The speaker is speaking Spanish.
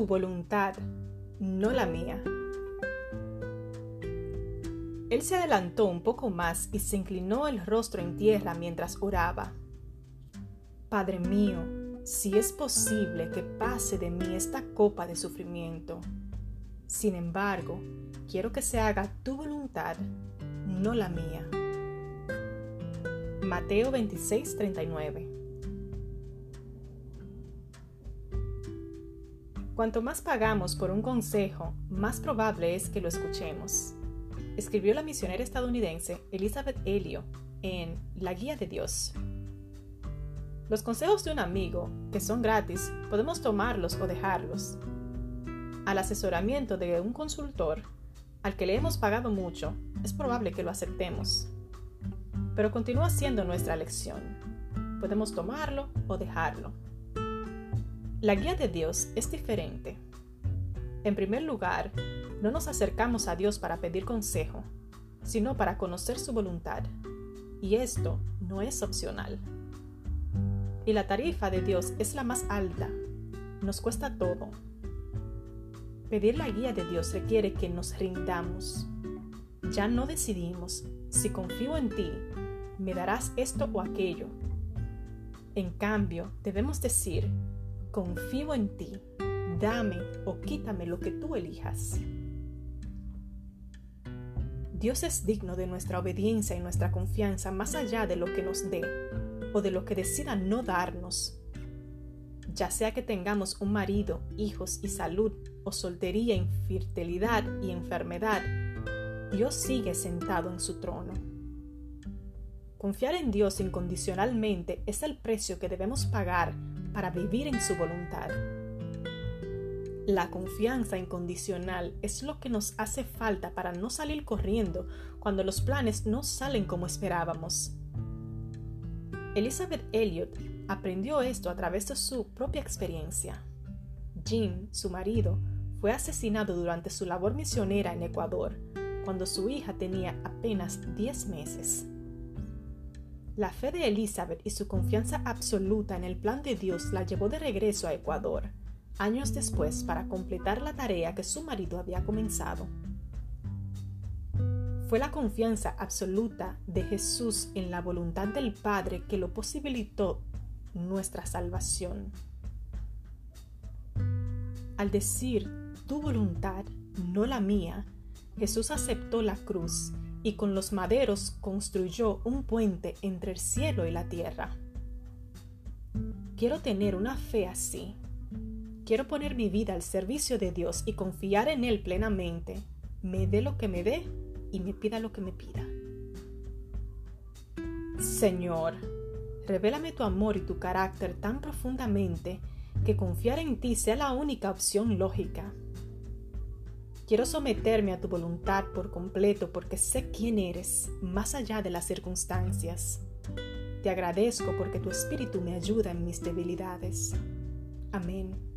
voluntad, no la mía. Él se adelantó un poco más y se inclinó el rostro en tierra mientras oraba. Padre mío, si es posible que pase de mí esta copa de sufrimiento. Sin embargo, quiero que se haga tu voluntad, no la mía. Mateo 26, Cuanto más pagamos por un consejo, más probable es que lo escuchemos. Escribió la misionera estadounidense Elizabeth Elliot en La Guía de Dios. Los consejos de un amigo, que son gratis, podemos tomarlos o dejarlos. Al asesoramiento de un consultor, al que le hemos pagado mucho, es probable que lo aceptemos. Pero continúa siendo nuestra elección. Podemos tomarlo o dejarlo. La guía de Dios es diferente. En primer lugar, no nos acercamos a Dios para pedir consejo, sino para conocer su voluntad. Y esto no es opcional. Y la tarifa de Dios es la más alta. Nos cuesta todo. Pedir la guía de Dios requiere que nos rindamos. Ya no decidimos si confío en ti, me darás esto o aquello. En cambio, debemos decir, confío en ti, dame o quítame lo que tú elijas. Dios es digno de nuestra obediencia y nuestra confianza más allá de lo que nos dé o de lo que decida no darnos. Ya sea que tengamos un marido, hijos y salud, o soltería, infertilidad y enfermedad, Dios sigue sentado en su trono. Confiar en Dios incondicionalmente es el precio que debemos pagar para vivir en su voluntad. La confianza incondicional es lo que nos hace falta para no salir corriendo cuando los planes no salen como esperábamos. Elizabeth Elliot aprendió esto a través de su propia experiencia. Jim, su marido, fue asesinado durante su labor misionera en Ecuador, cuando su hija tenía apenas 10 meses. La fe de Elizabeth y su confianza absoluta en el plan de Dios la llevó de regreso a Ecuador, años después, para completar la tarea que su marido había comenzado. Fue la confianza absoluta de Jesús en la voluntad del Padre que lo posibilitó nuestra salvación. Al decir tu voluntad, no la mía, Jesús aceptó la cruz y con los maderos construyó un puente entre el cielo y la tierra. Quiero tener una fe así. Quiero poner mi vida al servicio de Dios y confiar en Él plenamente, me dé lo que me dé y me pida lo que me pida. Señor, revélame tu amor y tu carácter tan profundamente que confiar en ti sea la única opción lógica. Quiero someterme a tu voluntad por completo porque sé quién eres, más allá de las circunstancias. Te agradezco porque tu espíritu me ayuda en mis debilidades. Amén.